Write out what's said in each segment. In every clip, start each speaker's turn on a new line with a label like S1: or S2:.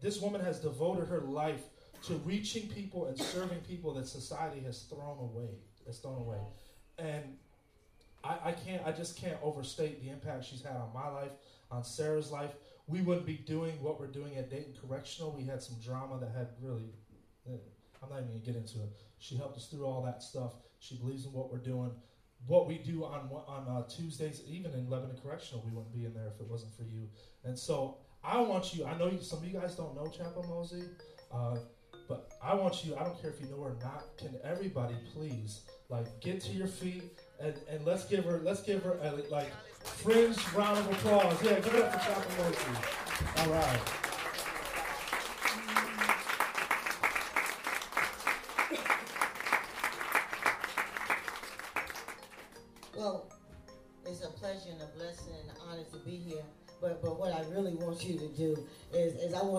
S1: this woman has devoted her life to reaching people and serving people that society has thrown away. Has thrown away, and I, I can't. I just can't overstate the impact she's had on my life, on Sarah's life. We wouldn't be doing what we're doing at Dayton Correctional. We had some drama that had really. eh, I'm not even gonna get into it. She helped us through all that stuff. She believes in what we're doing. What we do on on uh, Tuesdays, even in Lebanon Correctional, we wouldn't be in there if it wasn't for you. And so I want you. I know you, some of you guys don't know Chaplain Moseley, uh, but I want you. I don't care if you know her or not. Can everybody please like get to your feet and, and let's give her let's give her a like fringe round of applause. Yeah, give it up for Chaplain Moseley. All right.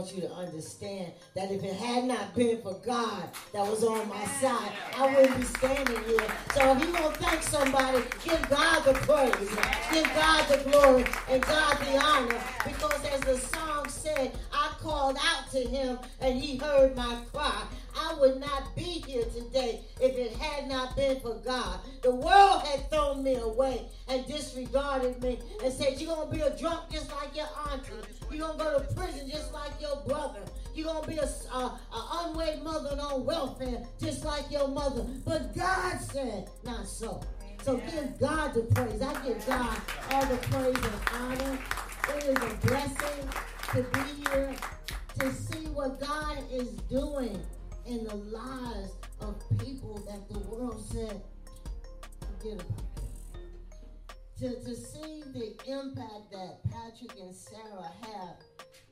S2: Want you to understand that if it had not been for God that was on my side, I wouldn't be standing here. So if you want to thank somebody, give God the praise, give God the glory, and God the honor. Because as the song said, I called out to him and he heard my cry. I would not be here today if it had not been for God. The world had thrown me away and disregarded me and said, You're going to be a drunk just like your auntie. You're going to go to prison just like your brother. You're going to be a, a, a unwed mother on welfare just like your mother. But God said, Not so. So give God the praise. I give God all the praise and honor. It is a blessing to be here to see what God is doing in the lives of people that the world said, forget about. To, to see the impact that Patrick and Sarah have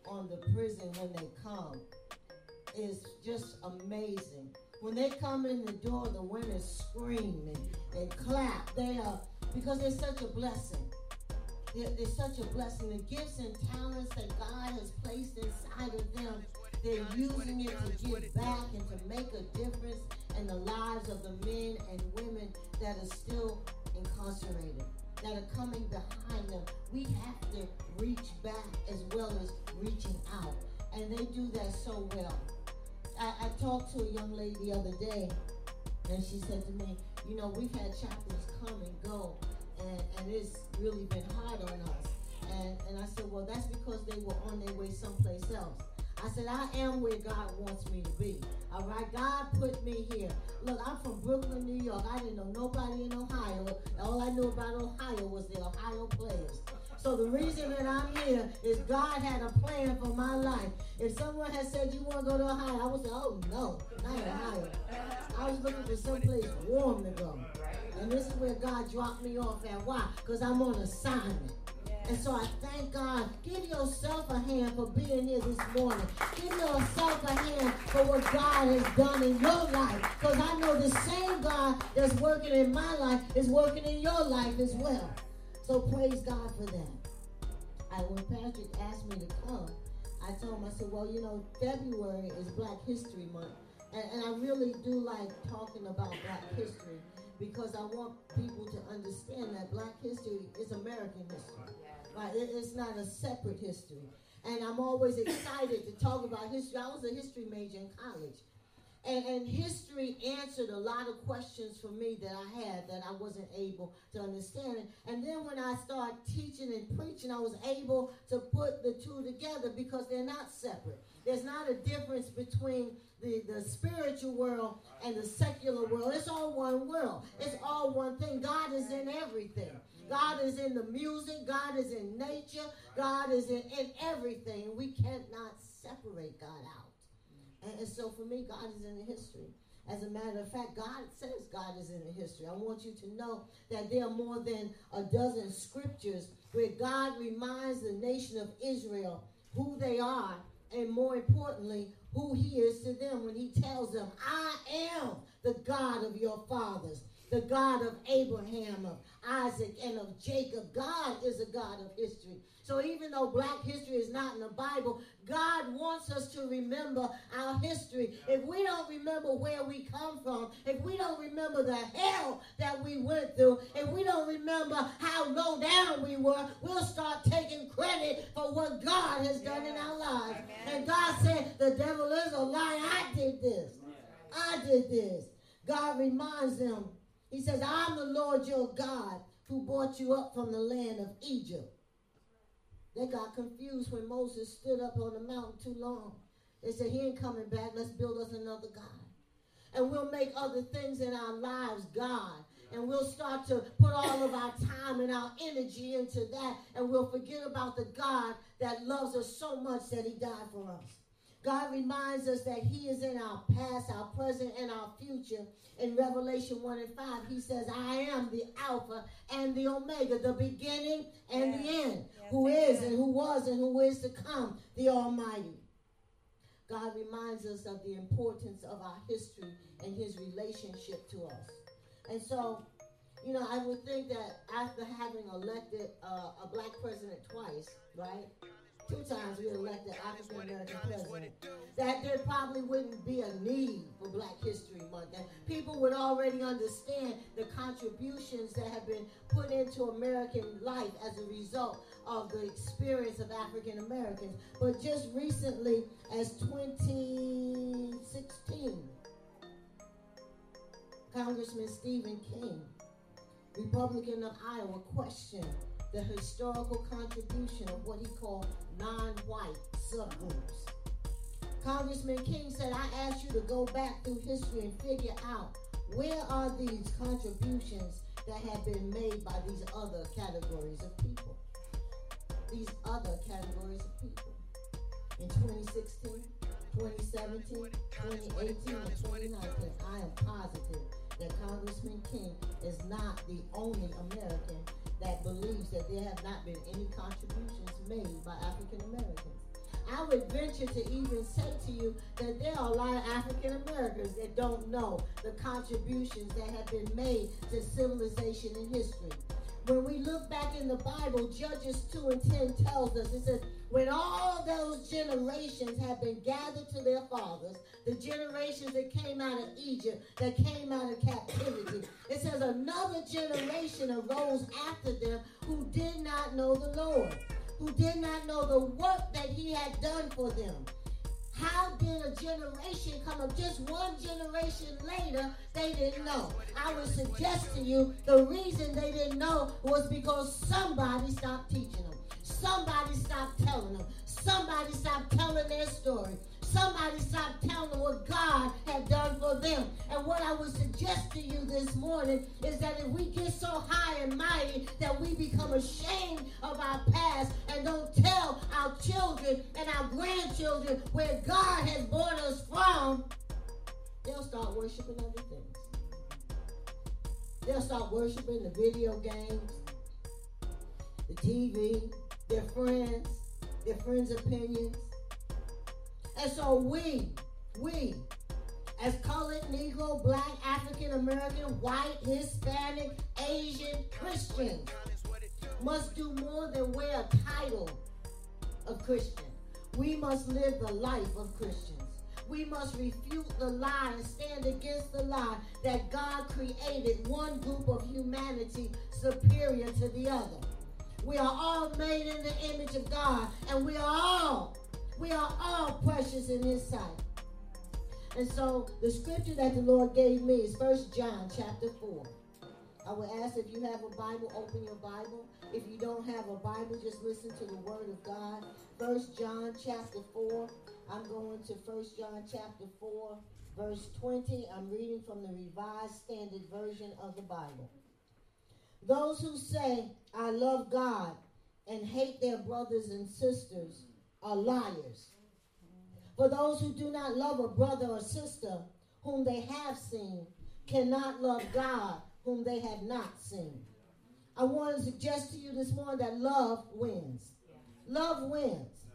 S2: on the prison when they come is just amazing. When they come in the door, the women scream and, and clap. They are because it's such a blessing. They're, they're such a blessing. The gifts and talents that God has placed inside of them they're using it to give back and to make a difference in the lives of the men and women that are still incarcerated, that are coming behind them. We have to reach back as well as reaching out. And they do that so well. I, I talked to a young lady the other day, and she said to me, You know, we've had chaplains come and go, and, and it's really been hard on us. And, and I said, Well, that's because they were on their way someplace else. I said, I am where God wants me to be. All right, God put me here. Look, I'm from Brooklyn, New York. I didn't know nobody in Ohio. All I knew about Ohio was the Ohio players. So the reason that I'm here is God had a plan for my life. If someone had said you want to go to Ohio, I would say, oh no, not in Ohio. I was looking for someplace warm to go. And this is where God dropped me off at. Why? Because I'm on assignment. And so I thank God. Give yourself a hand for being here this morning. Give yourself a hand for what God has done in your life. Because I know the same God that's working in my life is working in your life as well. So praise God for that. I, when Patrick asked me to come, I told him, I said, well, you know, February is Black History Month. And, and I really do like talking about Black history because I want people to understand that Black history is American history. Right? It- It's not a separate history. And I'm always excited to talk about history. I was a history major in college. And, and history answered a lot of questions for me that I had that I wasn't able to understand. And then when I started teaching and preaching, I was able to put the two together because they're not separate. There's not a difference between the, the spiritual world and the secular world. It's all one world. It's all one thing. God is in everything. God is in the music. God is in nature. God is in, in everything. We cannot separate God out. And, and so for me, God is in the history. As a matter of fact, God says God is in the history. I want you to know that there are more than a dozen scriptures where God reminds the nation of Israel who they are and more importantly, who he is to them when he tells them, I am the God of your fathers. the God of Abraham, of Isaac, and of Jacob. God is a God of history. So even though black history is not in the Bible, God wants us to remember our history. If we don't remember where we come from, if we don't remember the hell that we went through, if we don't remember how low down we were, we'll start taking credit for what God has done in our lives. And God said, the devil is a lie. I did this. I did this. God reminds them, he says, I'm the Lord your God who brought you up from the land of Egypt. They got confused when Moses stood up on the mountain too long. They said, He ain't coming back. Let's build us another God. And we'll make other things in our lives God. And we'll start to put all of our time and our energy into that. And we'll forget about the God that loves us so much that He died for us. God reminds us that He is in our past, our present, and our future. In Revelation 1 and 5, He says, I am the Alpha and the Omega, the beginning and yes. the end, yes, who is and who was and who is to come, the Almighty. God reminds us of the importance of our history and His relationship to us. And so, you know, I would think that after having elected uh, a black president twice, right? Two times we elected African American president, that there probably wouldn't be a need for Black History Month. That people would already understand the contributions that have been put into American life as a result of the experience of African Americans. But just recently, as 2016, Congressman Stephen King, Republican of Iowa, questioned the historical contribution of what he called non-white subgroups. Congressman King said, I asked you to go back through history and figure out where are these contributions that have been made by these other categories of people. These other categories of people. In 2016, 2017, 2018, and 2019, I am positive that Congressman King is not the only American that believes that there have not been any contributions made by African Americans. I would venture to even say to you that there are a lot of African Americans that don't know the contributions that have been made to civilization and history. When we look back in the Bible, Judges 2 and 10 tells us, it says, when all those generations have been gathered to their fathers, the generations that came out of Egypt, that came out of captivity, it says another generation arose after them who did not know the Lord, who did not know the work that he had done for them. How did a generation come up? Just one generation later, they didn't know. I would suggest to you the reason they didn't know was because somebody stopped teaching them. Somebody stopped telling them. Somebody stopped telling their story. Somebody stop telling them what God had done for them. And what I would suggest to you this morning is that if we get so high and mighty that we become ashamed of our past and don't tell our children and our grandchildren where God has brought us from, they'll start worshiping other things. They'll start worshiping the video games, the TV, their friends, their friends' opinions. And so we, we, as colored, Negro, black, African American, white, Hispanic, Asian, Christian, must do more than wear a title of Christian. We must live the life of Christians. We must refute the lie and stand against the lie that God created one group of humanity superior to the other. We are all made in the image of God, and we are all, we are all precious in His sight. And so the scripture that the Lord gave me is First John chapter 4. I would ask if you have a Bible, open your Bible. If you don't have a Bible, just listen to the word of God. First John chapter 4. I'm going to First John chapter 4, verse 20. I'm reading from the Revised Standard Version of the Bible. Those who say, I love God and hate their brothers and sisters are liars. For those who do not love a brother or sister whom they have seen cannot love God whom they have not seen. I want to suggest to you this morning that love wins. Love wins.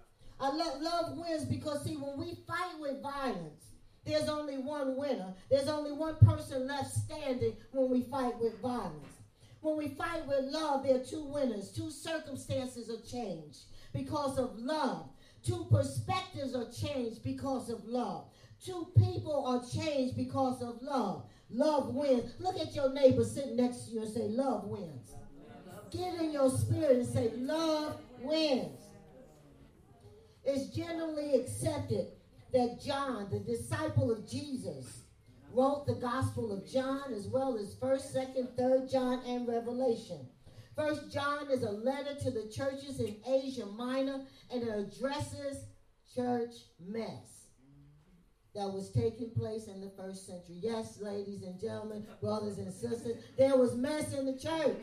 S2: I love love wins because see when we fight with violence, there's only one winner. There's only one person left standing when we fight with violence. When we fight with love, there are two winners. Two circumstances are changed because of love. Two perspectives are changed because of love. Two people are changed because of love. Love wins. Look at your neighbor sitting next to you and say, Love wins. Get in your spirit and say, Love wins. It's generally accepted that John, the disciple of Jesus, wrote the Gospel of John as well as 1st, 2nd, 3rd John, and Revelation. First John is a letter to the churches in Asia Minor and it addresses church mess that was taking place in the first century. Yes, ladies and gentlemen, brothers and sisters, there was mess in the church.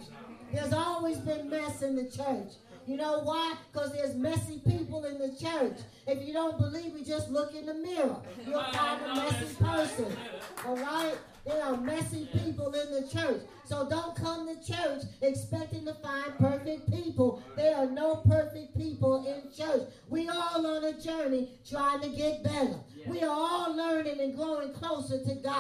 S2: There's always been mess in the church. You know why? Because there's messy people in the church. If you don't believe me, just look in the mirror. You'll find a messy person. All right? There are messy people in the church. So don't come to church expecting to find perfect people. There are no perfect people in church. We all on a journey trying to get better. We are all learning and growing closer to God.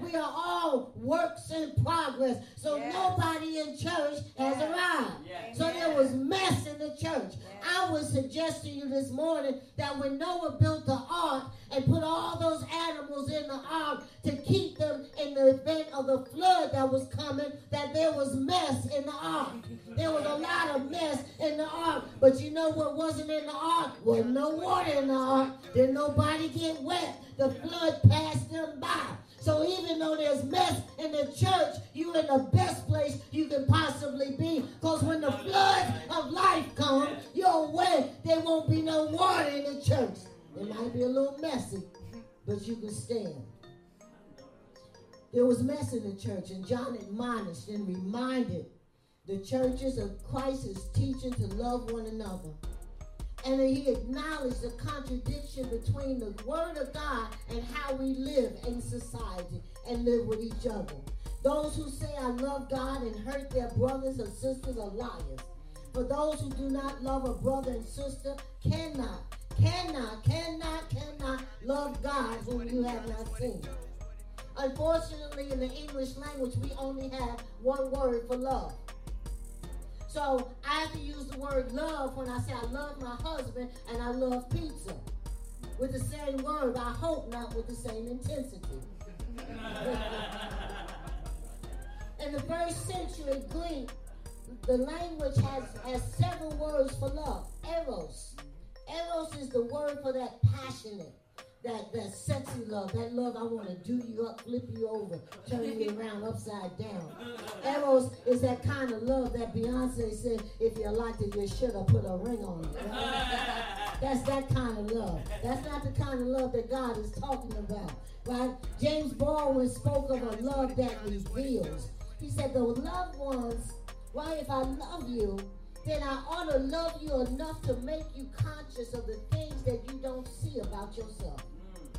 S2: We are all works in progress. So nobody in church has arrived. So there was mess in the church. I would suggest to you this morning that when Noah built the ark and put all those animals in the ark to keep them in the event of the flood that was coming, that there was mess in the ark. There was a lot of mess in the ark. But you know what wasn't in the ark? Was no water in the ark. Did nobody get wet? The flood passed them by. So even though there's mess in the church, you're in the best place you can possibly be. Because when the floods of life come your way, there won't be no water in the church. It might be a little messy, but you can stand. There was mess in the church, and John admonished and reminded the churches of Christ's teaching to love one another. And he acknowledged the contradiction between the word of God and how we live in society and live with each other. Those who say I love God and hurt their brothers and sisters are liars. For those who do not love a brother and sister cannot, cannot, cannot, cannot love God whom you have not seen. Unfortunately, in the English language, we only have one word for love. So I have to use the word love when I say I love my husband and I love pizza. With the same word, I hope not with the same intensity. in the first century Greek, the language has, has several words for love. Eros. Eros is the word for that passionate, that, that sexy love, that love I want to do you up, flip you over, turn you around upside down. Eros is that kind of love that Beyonce said, if you liked it, you should have put a ring on it. That's that kind of love. That's not the kind of love that God is talking about. Right? James Baldwin spoke of a love that reveals. He said, the loved ones, right, if I love you, then I ought to love you enough to make you conscious of the things that you don't see about yourself. Mm.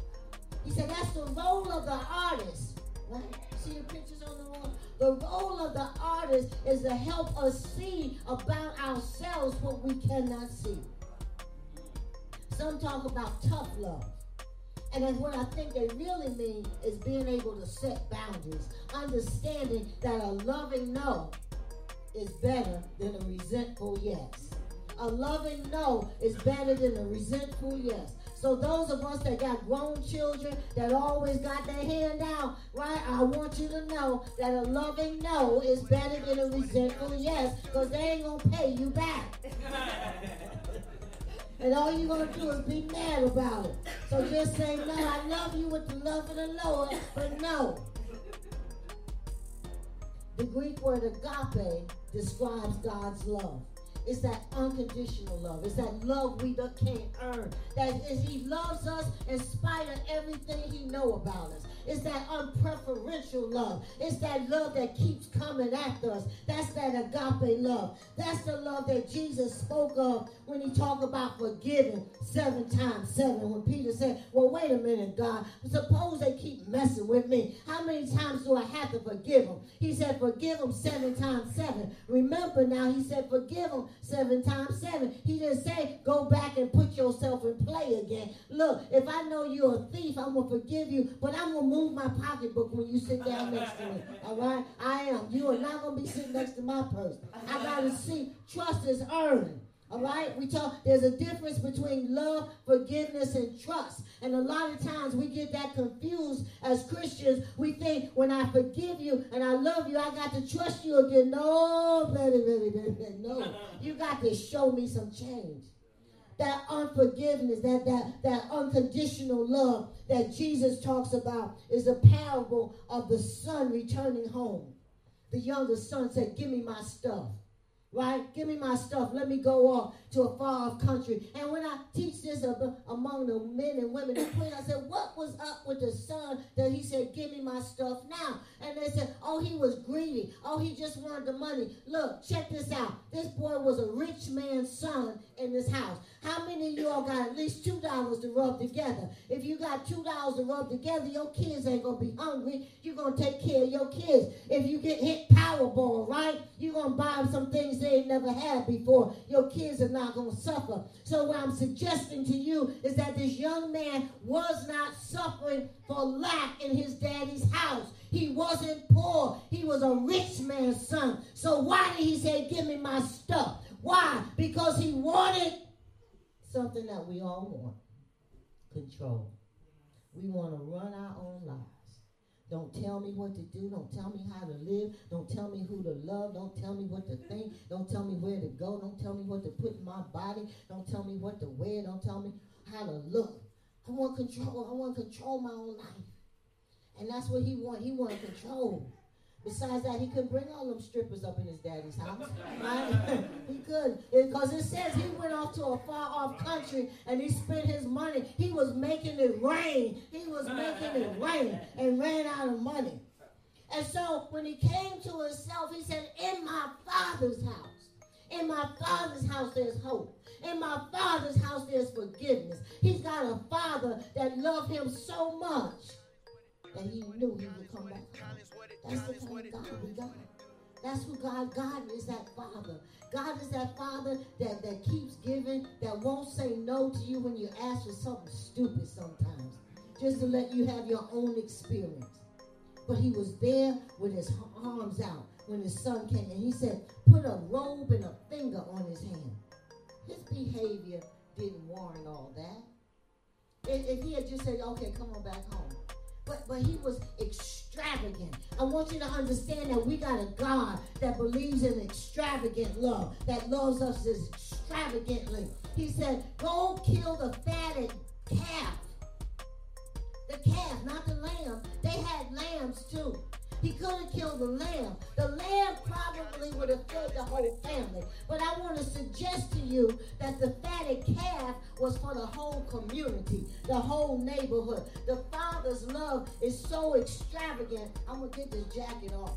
S2: He said that's the role of the artist. Right? See the pictures on the wall? The role of the artist is to help us see about ourselves what we cannot see. Some talk about tough love. And that's what I think they really mean is being able to set boundaries, understanding that a loving no is better than a resentful yes. A loving no is better than a resentful yes. So those of us that got grown children that always got their hand out, right? I want you to know that a loving no is better than a resentful yes, because they ain't gonna pay you back. and all you're gonna do is be mad about it. So just say no, I love you with the love of the Lord, but no. The Greek word agape describes God's love. It's that unconditional love. It's that love we can't earn. That is, He loves us in spite of everything He know about us. It's that unpreferential love. It's that love that keeps coming after us. That's that agape love. That's the love that Jesus spoke of when he talked about forgiving seven times seven. When Peter said, Well, wait a minute, God. Suppose they keep messing with me. How many times do I have to forgive them? He said, Forgive them seven times seven. Remember now, he said, Forgive them seven times seven. He didn't say, Go back and put yourself in play again. Look, if I know you're a thief, I'm going to forgive you, but I'm going to move my pocketbook when you sit down next to me. All right? I am. You are not going to be sitting next to my purse. I got to see trust is earned. All right, we talk. There's a difference between love, forgiveness, and trust. And a lot of times we get that confused as Christians. We think when I forgive you and I love you, I got to trust you again. No, baby, baby, baby, no. You got to show me some change that unforgiveness, that, that, that unconditional love that Jesus talks about is the parable of the son returning home. The younger son said, Give me my stuff right? Give me my stuff. Let me go off to a far off country. And when I teach this among the men and women and queen, I said, what was up with the son that he said, give me my stuff now? And they said, oh, he was greedy. Oh, he just wanted the money. Look, check this out. This boy was a rich man's son in this house. How many of you all got at least $2 to rub together? If you got $2 to rub together, your kids ain't to be hungry. You're to take care of your kids. If you get hit Powerball, right, you're to buy them some things they ain't never had before. Your kids are not going to suffer. So what I'm suggesting to you is that this young man was not suffering for lack in his daddy's house. He wasn't poor. He was a rich man's son. So why did he say, give me my stuff? Why? Because he wanted something that we all want control. We want to run our own lives. Don't tell me what to do. Don't tell me how to live. Don't tell me who to love. Don't tell me what to think. Don't tell me where to go. Don't tell me what to put in my body. Don't tell me what to wear. Don't tell me how to look. I want control. I want to control my own life. And that's what he want. He want control. Besides that, he couldn't bring all them strippers up in his daddy's house. Right? he could. Because it says he went off to a far off country and he spent his money. He was making it rain. He was making it rain and ran out of money. And so when he came to himself, he said, In my father's house, in my father's house, there's hope. In my father's house, there's forgiveness. He's got a father that loved him so much that he knew he would come back That's the kind of God we got. That's who God, God is that Father. God is that Father that, that keeps giving, that won't say no to you when you ask for something stupid sometimes, just to let you have your own experience. But he was there with his arms out when his son came, and he said, put a robe and a finger on his hand. His behavior didn't warrant all that. If, if he had just said, okay, come on back home, but, but he was extravagant. I want you to understand that we got a God that believes in extravagant love, that loves us extravagantly. He said, Go kill the fatted calf. The calf, not the lamb. They had lambs too. He couldn't kill the lamb. The lamb probably would have fed the whole family. But I want to suggest to you that the fatted calf was for the whole community, the whole neighborhood. The Father's love is so extravagant. I'm going to get this jacket off.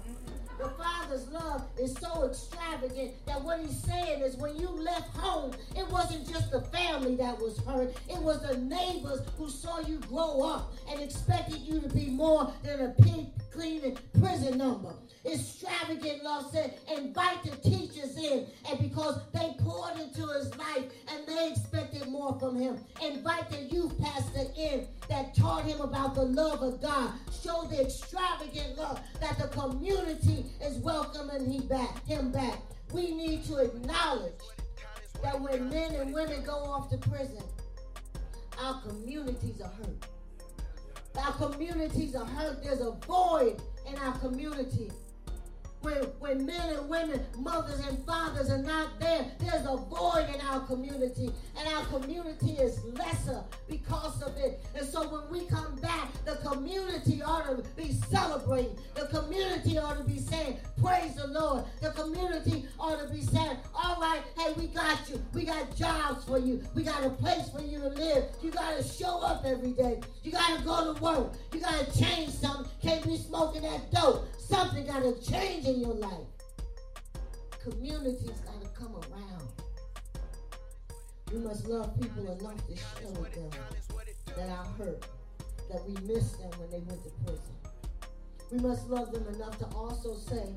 S2: The Father's love is so extravagant that what he's saying is when you left home, it wasn't just the family that was hurt, it was the neighbors who saw you grow up and expected you to be more than a pig cleaning prison number. Extravagant love said, invite the teachers in, and because they poured into his life and they expected more from him, invite the youth pastor in that taught him about the love of God. Show the extravagant love that the community is welcoming him back. Him back. We need to acknowledge that when men and women go off to prison, our communities are hurt. Our communities are hurt. There's a void in our community. When, when men and women, mothers and fathers are not there, there's a void in our community. And our community is lesser because of it. And so when we come back, the community ought to be celebrating. The community ought to be saying, Praise the Lord. The community ought to be saying, All right, hey, we got you. We got jobs for you. We got a place for you to live. You got to show up every day. You got to go to work. You got to change something. Can't be smoking that dope. Something got to change in your life. Communities got to come around. We must love people enough to with them that are hurt, that we miss them when they went to prison. We must love them enough to also say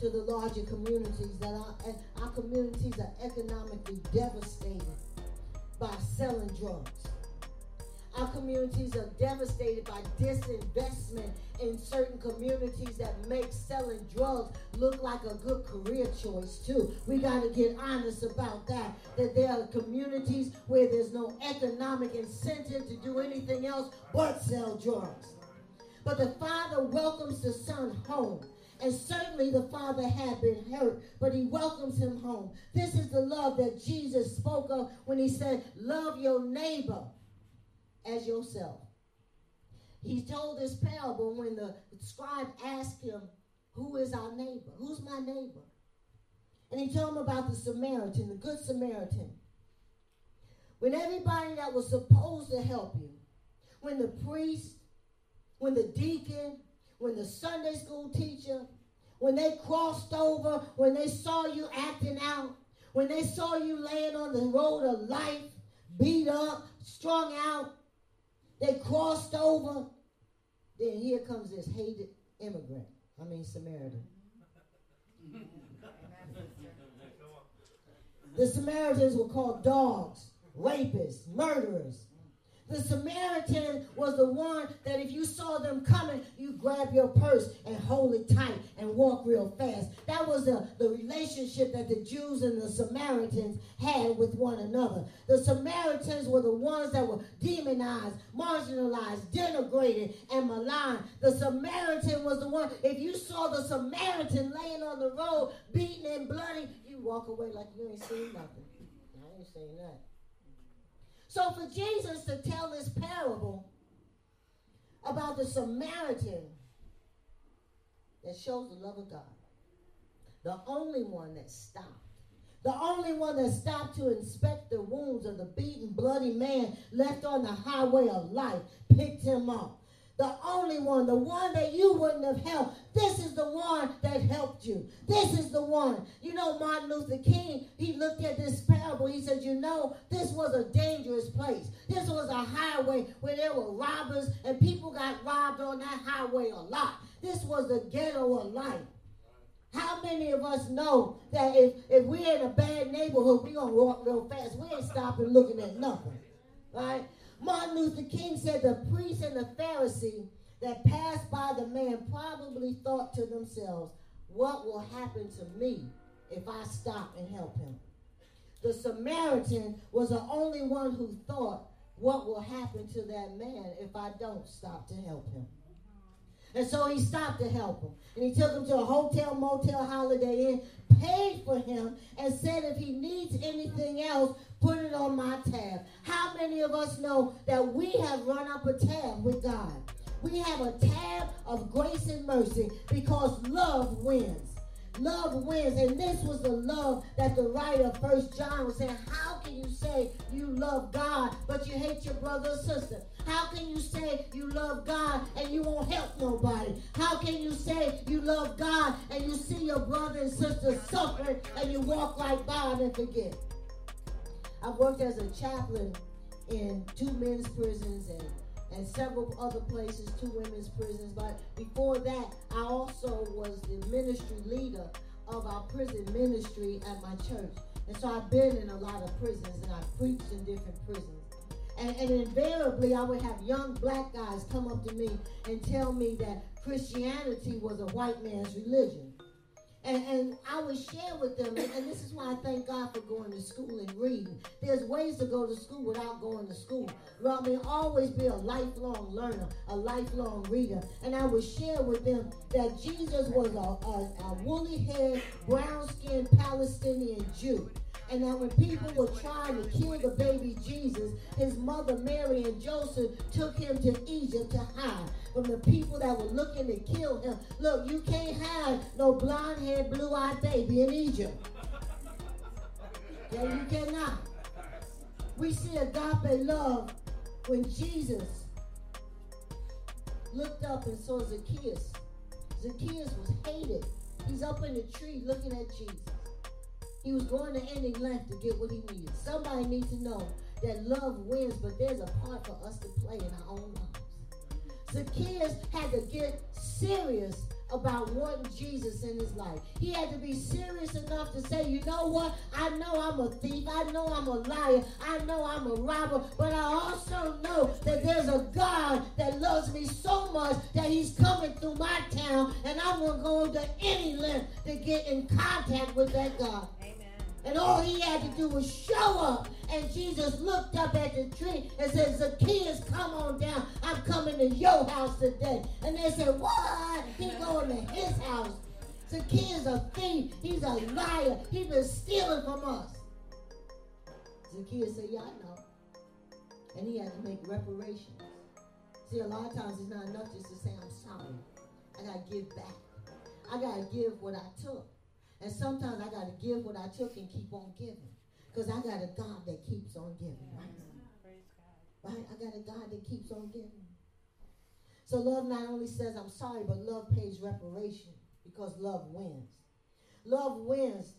S2: to the larger communities that our, our communities are economically devastated by selling drugs. Our communities are devastated by disinvestment in certain communities that make selling drugs look like a good career choice too. We got to get honest about that. That there are communities where there's no economic incentive to do anything else but sell drugs. But the father welcomes the son home. And certainly the father had been hurt, but he welcomes him home. This is the love that Jesus spoke of when he said, Love your neighbor as yourself. He told this parable when the scribe asked him, Who is our neighbor? Who's my neighbor? And he told him about the Samaritan, the Good Samaritan. When everybody that was supposed to help you, when the priest, when the deacon, when the Sunday school teacher, when they crossed over, when they saw you acting out, when they saw you laying on the road of life, beat up, strung out, they crossed over. Then here comes this hated immigrant. I mean Samaritan. the Samaritans were called dogs, rapists, murderers, the Samaritan was the one that if you saw them coming, you grab your purse and hold it tight and walk real fast. That was the, the relationship that the Jews and the Samaritans had with one another. The Samaritans were the ones that were demonized, marginalized, denigrated, and maligned. The Samaritan was the one, if you saw the Samaritan laying on the road, beaten and bloody, you walk away like you ain't seen nothing. I ain't seen that. So for Jesus to tell this parable about the Samaritan that shows the love of God, the only one that stopped, the only one that stopped to inspect the wounds of the beaten, bloody man left on the highway of life, picked him up the only one, the one that you wouldn't have helped. This is the one that helped you. This is the one. You know, Martin Luther King, he looked at this parable. He said, You know, this was a dangerous place. This was a highway where there were robbers and people got robbed on that highway a lot. This was the ghetto of life. How many of us know that if, if we're in a bad neighborhood, we're going to walk real fast? We ain't stopping looking at nothing. Right? Martin Luther King said the priest and the Pharisee that passed by the man probably thought to themselves, what will happen to me if I stop and help him? The Samaritan was the only one who thought, what will happen to that man if I don't stop to help him? And so he stopped to help him. And he took him to a hotel, motel, holiday inn, paid for him, and said if he needs anything else, put it on my tab. How many of us know that we have run up a tab with God? We have a tab of grace and mercy because love wins. Love wins. And this was the love that the writer of First John was saying. How can you say you love God, but you hate your brother or sister? How can you say you love God and you won't help nobody? How can you say you love God and you see your brother and sister suffering and you walk right by and forget? I've worked as a chaplain in two men's prisons and, and several other places, two women's prisons. But before that, I also was the ministry leader of our prison ministry at my church. And so I've been in a lot of prisons and I've preached in different prisons. And, and invariably, I would have young black guys come up to me and tell me that Christianity was a white man's religion. And, and I would share with them, and, this is why I thank God for going to school and reading. There's ways to go to school without going to school. Well, I mean, always be a lifelong learner, a lifelong reader. And I would share with them that Jesus was a, a, a woolly haired, brown skinned Palestinian Jew and that when people were trying to kill the baby Jesus, his mother Mary and Joseph took him to Egypt to hide from the people that were looking to kill him. Look, you can't have no blonde haired, blue eyed baby in Egypt. Yeah, you cannot. We see agape love when Jesus looked up and saw Zacchaeus. Zacchaeus was hated. He's up in the tree looking at Jesus. He was going to any length to get what he needed. Somebody needs to know that love wins, but there's a part for us to play in our own lives. Zacchaeus had to get serious about wanting Jesus in his life. He had to be serious enough to say, you know what? I know I'm a thief. I know I'm a liar. I know I'm a robber. But I also know that there's a God that loves me so much that he's coming through my town and I'm going to go to any length to get in contact with that God. And all he had to do was show up. And Jesus looked up at the tree and said, Zacchaeus, come on down. I'm coming to your house today. And they said, What? He going to his house. Zacchaeus a thief. He's a liar. He been stealing from us. Zacchaeus said, Yeah, I know. And he had to make reparations. See, a lot of times it's not enough just to say, I'm sorry. I got to give back. I got to give what I took. And sometimes I got to give what I took and keep on giving. Because I got a God that keeps on giving. Right? right? I got a God that keeps on giving. So love not only says I'm sorry, but love pays reparation because love wins. Love wins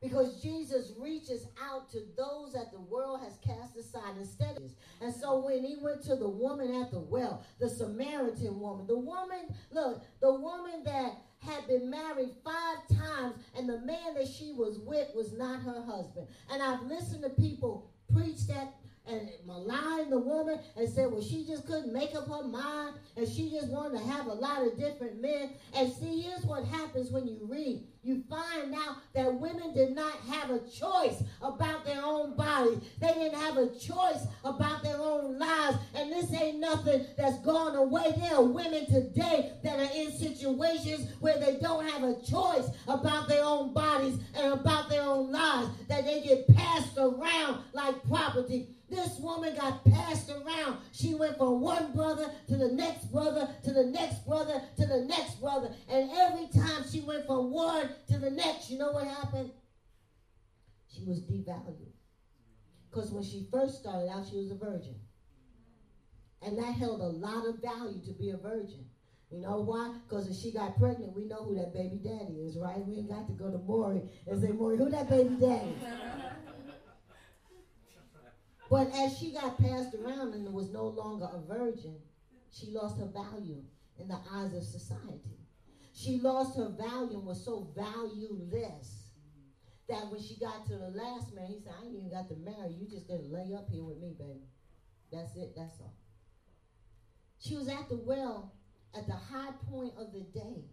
S2: because Jesus reaches out to those that the world has cast aside instead of And so when he went to the woman at the well, the Samaritan woman, the woman, look, the woman that had been married five times, and the man that she was with was not her husband. And I've listened to people preach that and malign the woman and said, well, she just couldn't make up her mind and she just wanted to have a lot of different men. And see, here's what happens when you read. You find out that women did not have a choice about their own bodies. They didn't have a choice about their own lives. And this ain't nothing that's gone away. There are women today that are in situations where they don't have a choice about their own bodies and about their own lives, that they get passed around like property. This woman got passed around. She went from one brother to the next brother to the next brother to the next brother. And every time she went from one to the next, you know what happened? She was devalued. Because when she first started out, she was a virgin. And that held a lot of value to be a virgin. You know why? Because if she got pregnant, we know who that baby daddy is, right? We ain't got to go to Maury and say, Maury, who that baby daddy? But as she got passed around and was no longer a virgin, she lost her value in the eyes of society. She lost her value and was so valueless that when she got to the last man, he said, I ain't even got to marry you. just gonna lay up here with me, baby. That's it, that's all. She was at the well at the high point of the day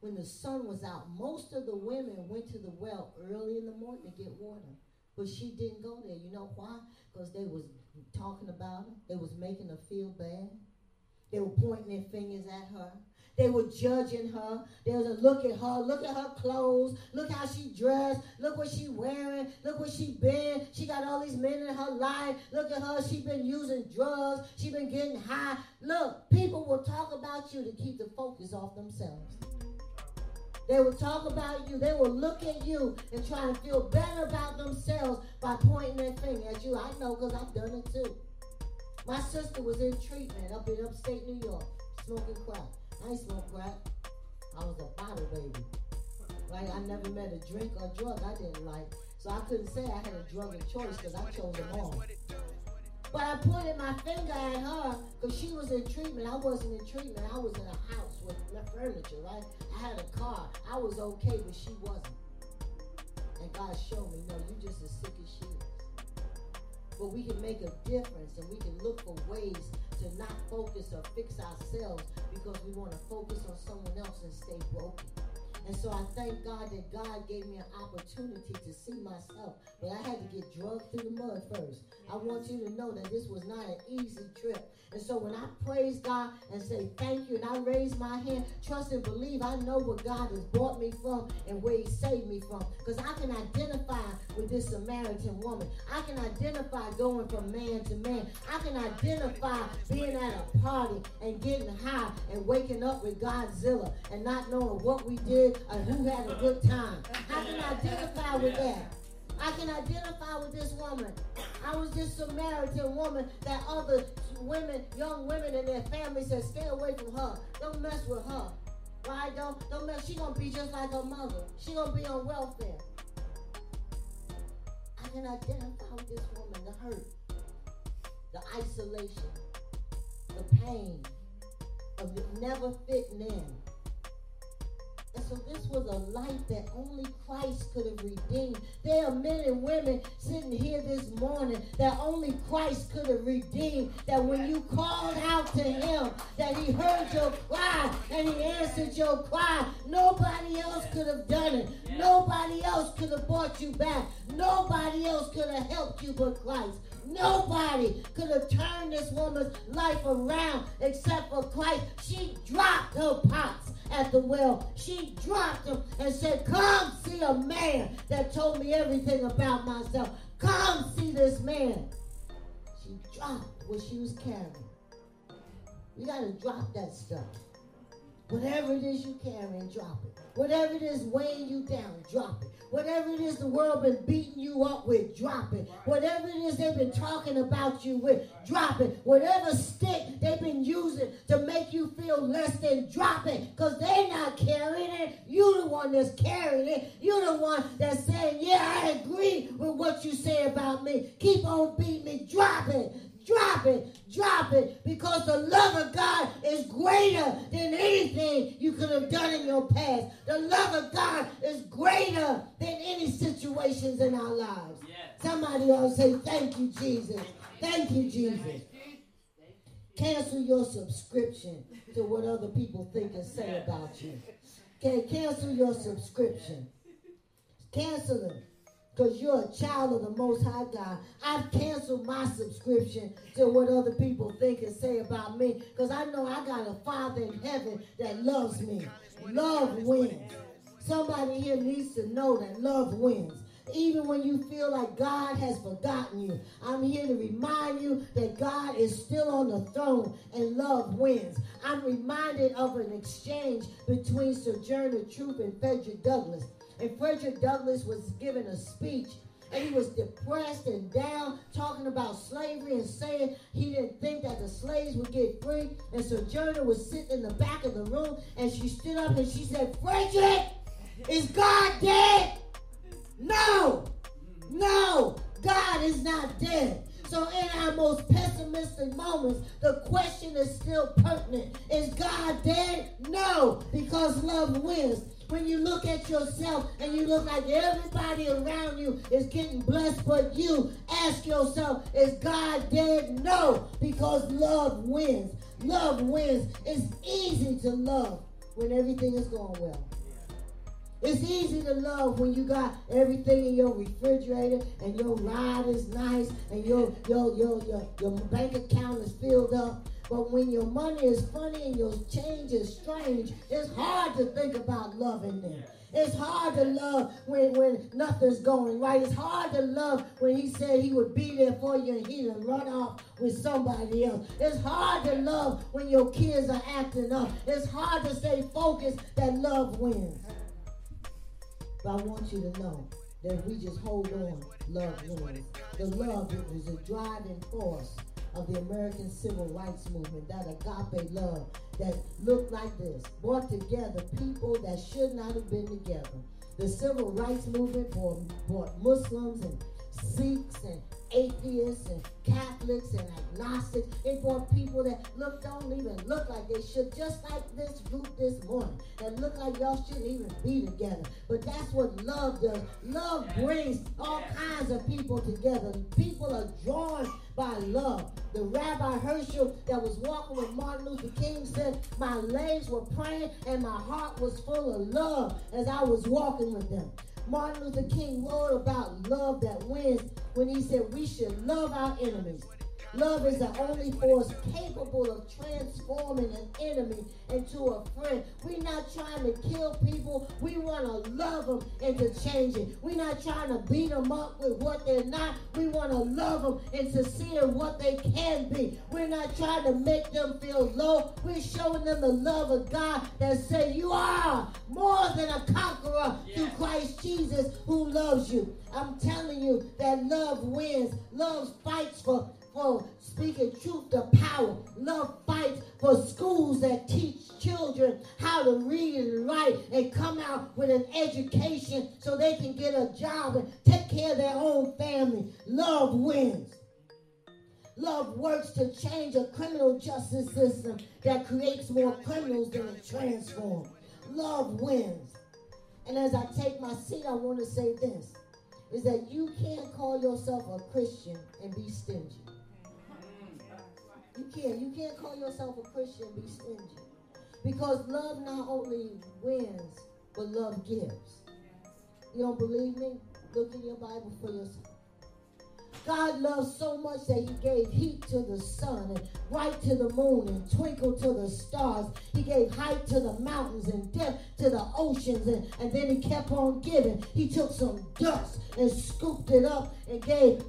S2: when the sun was out. Most of the women went to the well early in the morning to get water. But she didn't go there. You know why? Because they was talking about her. They was making her feel bad. They were pointing their fingers at her. They were judging her. They was look at her. Look at her clothes. Look how she dressed. Look what she wearing. Look what she been. She got all these men in her life. Look at her. She been using drugs. She been getting high. Look, people will talk about you to keep the focus off themselves. They will talk about you. They will look at you and try to feel better about themselves by pointing their finger at you. I know because I've done it too. My sister was in treatment up in upstate New York, smoking crack. I ain't smoke crack. I was a bottle baby. Like I never met a drink or drug I didn't like. So I couldn't say I had a drug of choice because I chose them all. But I pointed my finger at her because she was in treatment. I wasn't in treatment. I was in a house with furniture, right? I had a car. I was okay, but she wasn't. And God showed me, no, you're just as sick as she is. But we can make a difference and we can look for ways to not focus or fix ourselves because we want to focus on someone else and stay broken. And so I thank God that God gave me an opportunity to see myself. But I had to get drugged through the mud first. I want you to know that this was not an easy trip. And so when I praise God and say thank you and I raise my hand, trust and believe I know where God has brought me from and where he saved me from. Because I can identify with this Samaritan woman. I can identify going from man to man. I can identify being at a party and getting high and waking up with Godzilla and not knowing what we did and who had a good time. I can identify with that. I can identify with this woman. I was this Samaritan woman that other women, young women and their families said, stay away from her. Don't mess with her. Why don't don't mess? She gonna be just like her mother. She gonna be on welfare. I can identify with this woman, the hurt, the isolation, the pain of never fitting in. And so this was a life that only Christ could have redeemed. There are men and women sitting here this morning that only Christ could have redeemed. That when you called out to him, that he heard your cry and he answered your cry. Nobody else could have done it. Nobody else could have brought you back. Nobody else could have helped you but Christ. Nobody could have turned this woman's life around except for Christ. She dropped her pots at the well. She dropped them and said, Come see a man that told me everything about myself. Come see this man. She dropped what she was carrying. We got to drop that stuff. Whatever it is you carry, drop it. Whatever it is weighing you down, drop it. Whatever it is the world been beating you up with, drop it. Whatever it is they've been talking about you with, drop it. Whatever stick they've been using to make you feel less than, drop it. Because they're not carrying it. You the one that's carrying it. You the one that's saying, yeah, I agree with what you say about me. Keep on beating me. Drop it. Drop it, drop it, because the love of God is greater than anything you could have done in your past. The love of God is greater than any situations in our lives. Yes. Somebody ought to say, Thank you, Jesus. Thank you, Jesus. Cancel your subscription to what other people think and say about you. Okay, cancel your subscription. Cancel them because you're a child of the Most High God. I've canceled my subscription to what other people think and say about me because I know I got a Father in heaven that loves me. Love wins. Somebody here needs to know that love wins. Even when you feel like God has forgotten you, I'm here to remind you that God is still on the throne and love wins. I'm reminded of an exchange between Sojourner Truth and Frederick Douglass. And Frederick Douglass was giving a speech and he was depressed and down, talking about slavery and saying he didn't think that the slaves would get free. And Sojourner was sitting in the back of the room, and she stood up and she said, Frederick, is God dead? No, no, God is not dead. So in our most pessimistic moments, the question is still pertinent. Is God dead? No, because love wins when you look at yourself and you look like everybody around you is getting blessed but you, ask yourself, is God dead? No, because love wins. Love wins. It's easy to love when everything is going well. It's easy to love when you got everything in your refrigerator and your ride is nice and your your your your, your bank account is filled up but when your money is funny and your change is strange, it's hard to think about loving them. It's hard to love when, when nothing's going right. It's hard to love when he said he would be there for you and he didn't run off with somebody else. It's hard to love when your kids are acting up. It's hard to stay focused that love wins. But I want you to know that we just hold on, love wins. The love is a driving force of the American Civil Rights Movement, that agape love that looked like this, brought together people that should not have been together. The Civil Rights Movement brought, brought Muslims and Sikhs and atheists and Catholics and agnostics. It brought people that look don't even look like they should, just like this group this morning, that look like y'all shouldn't even be together. But that's what love does. Love brings all kinds of people together. People are drawn by love. The Rabbi Heschel that was walking with Martin Luther King said, My legs were praying and my heart was full of love as I was walking with them. Martin Luther King wrote about love that wins when he said we should love our enemies. Love is the only force capable of transforming an enemy into a friend. We're not trying to kill people. We want to love them into changing. We're not trying to beat them up with what they're not. We want to love them into seeing what they can be. We're not trying to make them feel low. We're showing them the love of God that say you are more than a conqueror yeah. through Christ Jesus who loves you. I'm telling you that love wins. Love fights for for speaking truth to power. Love fights for schools that teach children how to read and write and come out with an education so they can get a job and take care of their own family. Love wins. Love works to change a criminal justice system that creates more criminals than it transforms. Love wins. And as I take my seat, I want to say this is that you can't call yourself a Christian and be stingy. You can't. You can't call yourself a Christian and be stingy. Because love not only wins, but love gives. You don't believe me? Look in your Bible for yourself. God loves so much that he gave heat to the sun and light to the moon and twinkle to the stars. He gave height to the mountains and depth to the oceans. And, and then he kept on giving. He took some dust and scooped it up and gave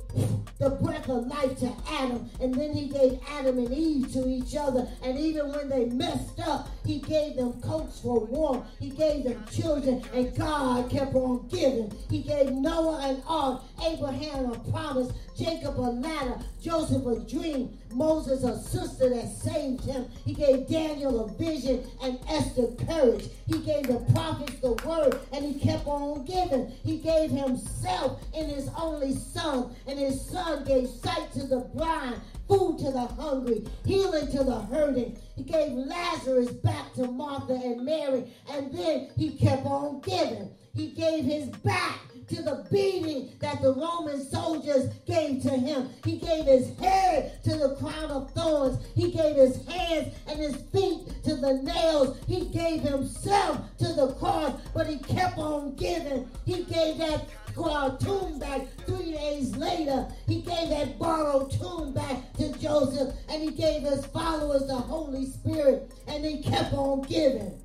S2: the breath of life to Adam. And then he gave Adam and Eve to each other. And even when they messed up, he gave them coats for warmth. He gave them children. And God kept on giving. He gave Noah an ark, Abraham a promise, Jacob a ladder, Joseph a dream, Moses a sister that saved him. He gave Daniel a vision and Esther courage. He gave the prophets the word and he kept on giving. He gave himself in his only son, and his son gave sight to the blind, food to the hungry, healing to the hurting. He gave Lazarus back to Martha and Mary, and then he kept on giving. He gave his back to the beating that the Roman soldiers gave to him. He gave his head to the crown of thorns. He gave his hands and his feet to the nails. He gave himself to the cross, but he kept on giving. He gave that our tomb back three days later. He gave that borrowed tomb back to Joseph, and he gave his followers the Holy Spirit, and he kept on giving.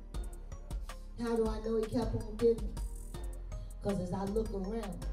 S2: How do I know he kept on giving? Because as I look around,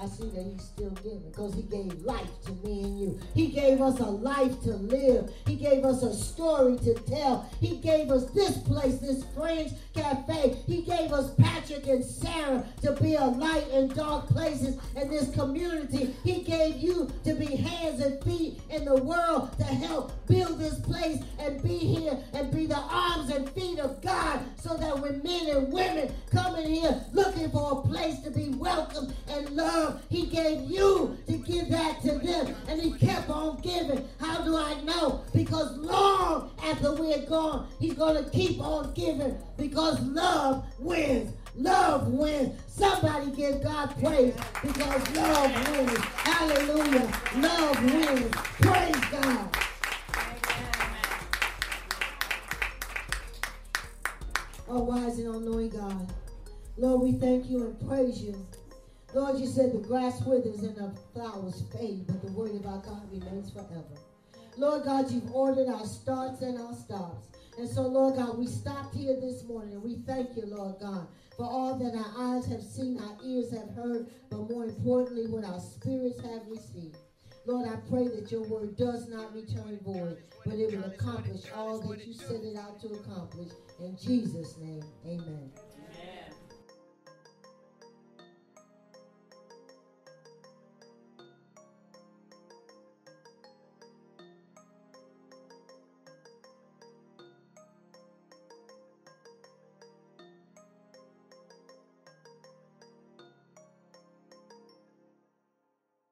S2: I see that he's still giving because he gave life to me and you. He gave us a life to live. He gave us a story to tell. He gave us this place, this French Cafe. He gave us Patrick and Sarah to be a light in dark places in this community. He gave you to be hands and feet in the world to help build this place and be here and be the arms and feet of God so that when men and women come in here looking for a place to be welcomed and loved, He gave you to give that to them. And He kept on giving. How do I know? Because long after we're gone, He's going to keep on giving because love wins. Love wins. Somebody give God praise because love wins. Hallelujah. Love wins. Praise God. Oh, wise and all knowing God. Lord, we thank you and praise you. Lord, you said the grass withers and the flowers fade, but the word of our God remains forever. Lord God, you've ordered our starts and our stops. And so, Lord God, we stopped here this morning and we thank you, Lord God, for all that our eyes have seen, our ears have heard, but more importantly, what our spirits have received. Lord, I pray that your word does not return void, but it will accomplish all that you set it out to accomplish. In Jesus' name, amen.